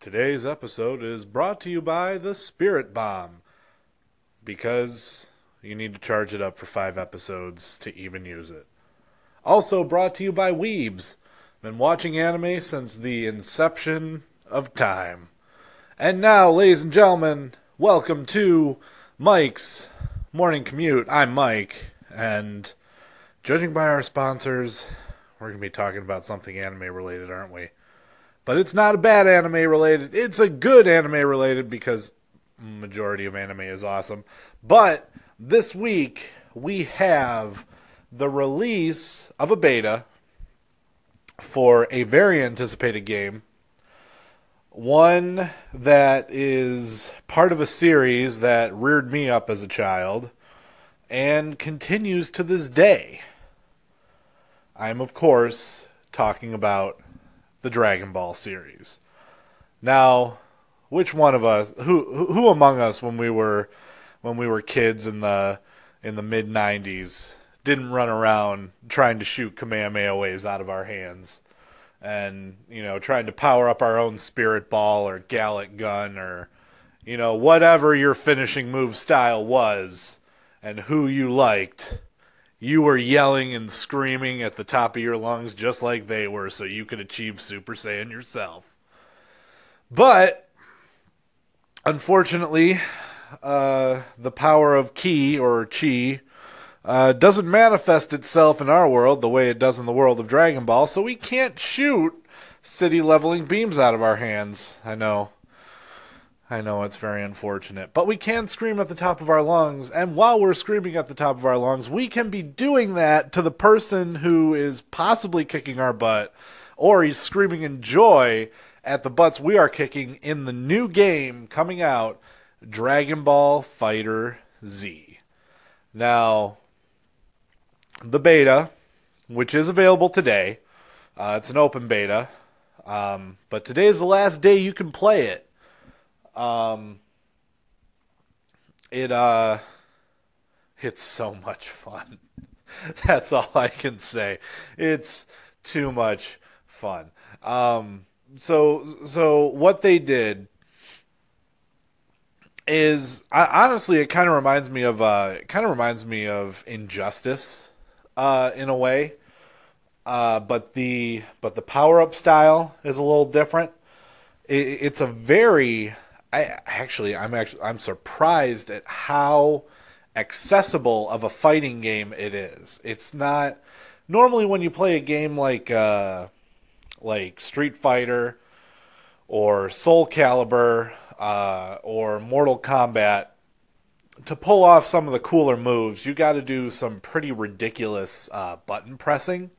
Today's episode is brought to you by the Spirit Bomb because you need to charge it up for five episodes to even use it. Also brought to you by Weebs. Been watching anime since the inception of time. And now, ladies and gentlemen, welcome to Mike's Morning Commute. I'm Mike, and judging by our sponsors, we're going to be talking about something anime related, aren't we? But it's not a bad anime related. It's a good anime related because majority of anime is awesome. But this week we have the release of a beta for a very anticipated game. One that is part of a series that reared me up as a child and continues to this day. I'm, of course, talking about the Dragon Ball series. Now, which one of us, who who among us, when we were when we were kids in the in the mid '90s, didn't run around trying to shoot Kamehameha waves out of our hands, and you know, trying to power up our own Spirit Ball or Gallic Gun or you know whatever your finishing move style was, and who you liked you were yelling and screaming at the top of your lungs just like they were so you could achieve Super Saiyan yourself. But unfortunately, uh, the power of ki or chi uh, doesn't manifest itself in our world the way it does in the world of Dragon Ball, so we can't shoot city leveling beams out of our hands. I know. I know it's very unfortunate, but we can scream at the top of our lungs, and while we're screaming at the top of our lungs, we can be doing that to the person who is possibly kicking our butt, or he's screaming in joy at the butts we are kicking in the new game coming out, Dragon Ball Fighter Z. Now, the beta, which is available today, uh, it's an open beta, um, but today is the last day you can play it. Um, it uh, it's so much fun. That's all I can say. It's too much fun. Um, so so what they did is I, honestly it kind of reminds me of uh, it kind of reminds me of Injustice uh, in a way. Uh, but the but the power up style is a little different. It, it's a very I actually I'm actually I'm surprised at how accessible of a fighting game it is. It's not normally when you play a game like uh, like Street Fighter or Soul Calibur uh, or Mortal Kombat. To pull off some of the cooler moves, you got to do some pretty ridiculous uh, button pressing,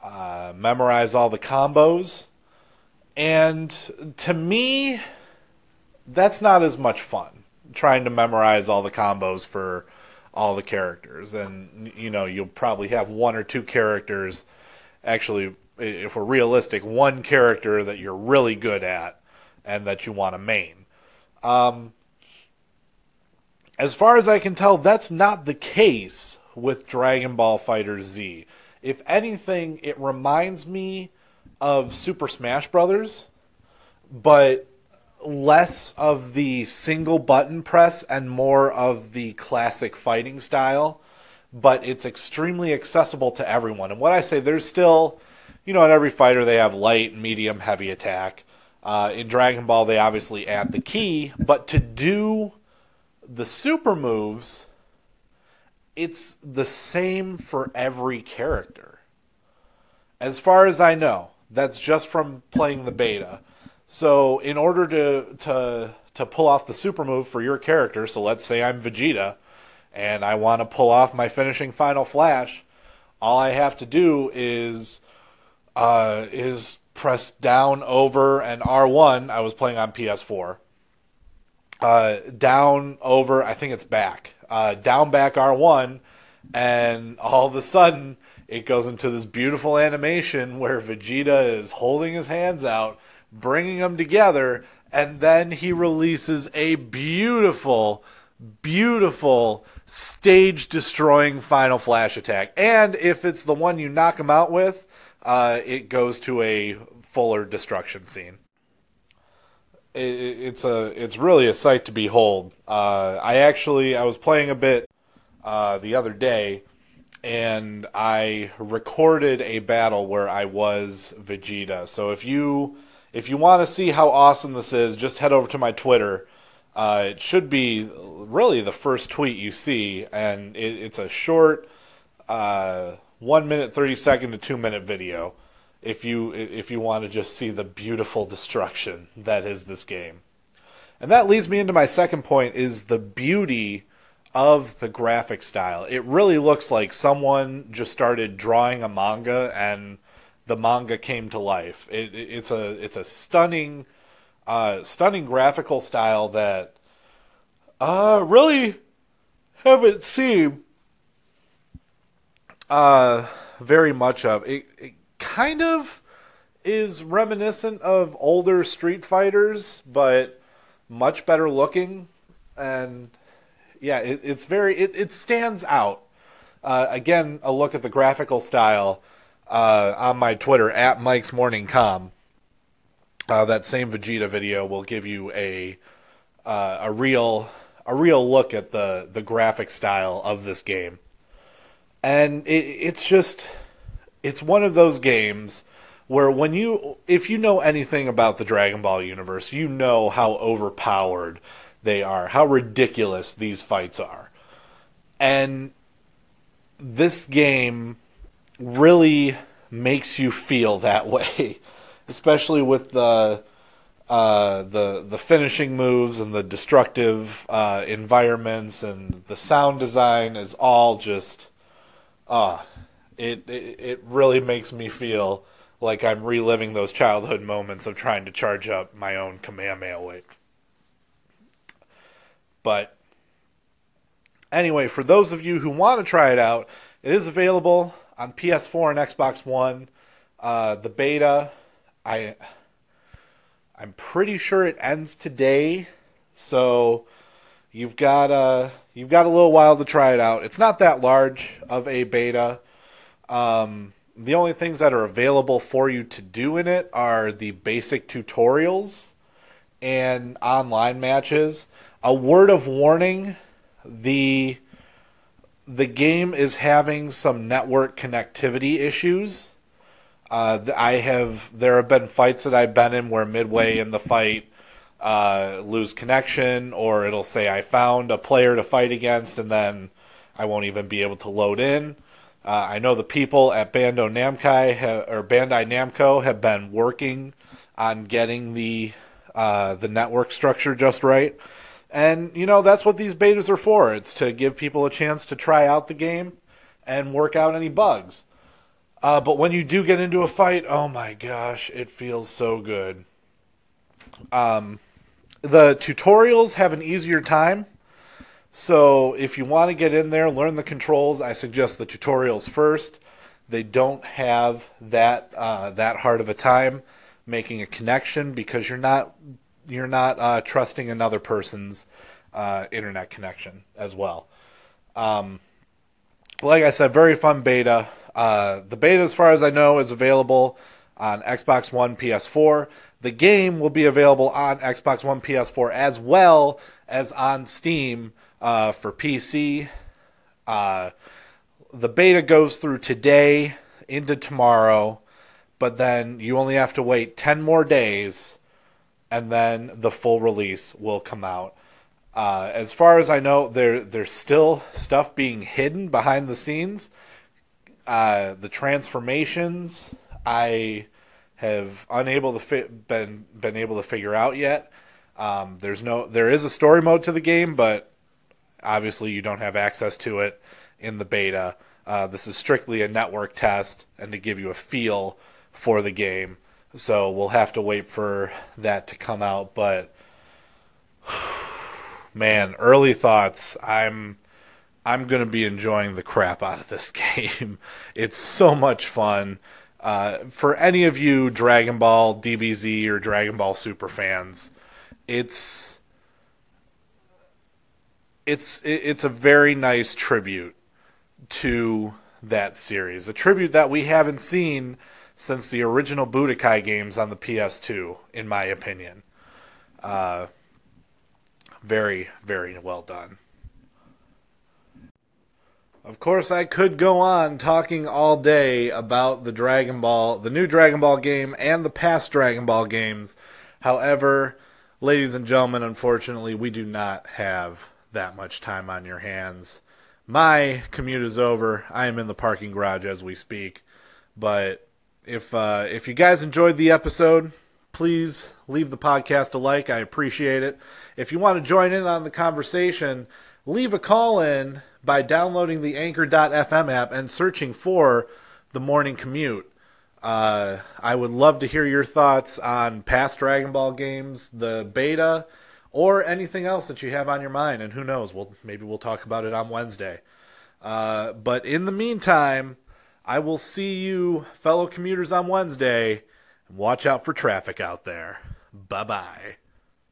uh, memorize all the combos, and to me, that's not as much fun trying to memorize all the combos for all the characters. And you know you'll probably have one or two characters actually if we're realistic one character that you're really good at and that you want to main. Um, as far as i can tell that's not the case with dragon ball fighter z. If anything it reminds me of super smash brothers but less of the single button press and more of the classic fighting style, but it's extremely accessible to everyone. And what I say, there's still, you know, in every fighter they have light, medium, heavy attack. Uh, in Dragon Ball, they obviously add the ki, but to do the super moves, it's the same for every character. As far as I know, that's just from playing the beta. So in order to to to pull off the super move for your character, so let's say I'm Vegeta and I want to pull off my finishing final flash, all I have to do is uh, is press down over and R1. I was playing on PS4. Uh, down over, I think it's back. Uh, down back R1, and all of a sudden it goes into this beautiful animation where Vegeta is holding his hands out bringing them together, and then he releases a beautiful, beautiful stage destroying final flash attack. And if it's the one you knock him out with, uh, it goes to a fuller destruction scene. it, it's a it's really a sight to behold. Uh, I actually I was playing a bit uh, the other day, and I recorded a battle where I was Vegeta. So if you if you want to see how awesome this is, just head over to my Twitter. Uh, it should be really the first tweet you see, and it, it's a short, uh, one minute thirty second to two minute video. If you if you want to just see the beautiful destruction that is this game, and that leads me into my second point: is the beauty of the graphic style. It really looks like someone just started drawing a manga and the manga came to life. It, it, it's a it's a stunning, uh, stunning graphical style that uh, really haven't seen uh, very much of. It, it kind of is reminiscent of older Street Fighters, but much better looking, and yeah, it, it's very it, it stands out. Uh, again, a look at the graphical style uh, on my Twitter at Mike's Morning Com. Uh, that same Vegeta video will give you a uh, a real a real look at the the graphic style of this game, and it, it's just it's one of those games where when you if you know anything about the Dragon Ball universe, you know how overpowered they are, how ridiculous these fights are, and this game really makes you feel that way, especially with the uh, the the finishing moves and the destructive uh, environments and the sound design is all just ah uh, it, it it really makes me feel like I'm reliving those childhood moments of trying to charge up my own Kamehameha wave. But anyway, for those of you who want to try it out, it is available on PS4 and Xbox One. Uh, the beta, I, I'm pretty sure it ends today, so you've got uh, you've got a little while to try it out. It's not that large of a beta. Um, the only things that are available for you to do in it are the basic tutorials and online matches. A word of warning: the the game is having some network connectivity issues. Uh, I have there have been fights that I've been in where midway in the fight uh, lose connection, or it'll say I found a player to fight against, and then I won't even be able to load in. Uh, I know the people at Bando or Bandai Namco have been working on getting the uh, the network structure just right. And, you know, that's what these betas are for. It's to give people a chance to try out the game and work out any bugs. Uh, but when you do get into a fight, oh my gosh, it feels so good. Um, the tutorials have an easier time. So if you want to get in there, learn the controls, I suggest the tutorials first. They don't have that uh, that hard of a time making a connection because you're not you're not uh, trusting another person's uh, internet connection as well. Um, like I said, very fun beta. Uh, the beta, as far as I know, is available on Xbox One, PS4. The game will be available on Xbox One, PS4, as well as on Steam uh, for PC. Uh, the beta goes through today into tomorrow, but then you only have to wait 10 more days and then the full release will come out. Uh, as far as I know, there there's still stuff being hidden behind the scenes. Uh, the transformations I have unable to fi- been been able to figure out yet. Um, there's no there is a story mode to the game, but obviously you don't have access to it in the beta. Uh, this is strictly a network test and to give you a feel for the game. So we'll have to wait for that to come out. But man, early thoughts. I'm I'm gonna be enjoying the crap out of this game. It's so much fun. Uh, for any of you Dragon Ball DBZ or Dragon Ball Super fans, it's it's it's a very nice tribute to that series, a tribute that we haven't seen since the original Budokai games on the PS2, in my opinion. Uh, very, very well done. Of course, I could go on talking all day about the Dragon Ball, the new Dragon Ball game, and the past Dragon Ball games. However, ladies and gentlemen, unfortunately, we do not have that much time on your hands. My commute is over. I am in the parking garage as we speak. But if uh, if you guys enjoyed the episode, please leave the podcast a like. I appreciate it. If you want to join in on the conversation, leave a call in by downloading the Anchor.fm app and searching for the morning commute. Uh, I would love to hear your thoughts on past Dragon Ball games, the beta, or anything else that you have on your mind. And who knows? We'll maybe we'll talk about it on Wednesday. Uh, but in the meantime, I will see you, fellow commuters, on Wednesday. Watch out for traffic out there. Bye bye.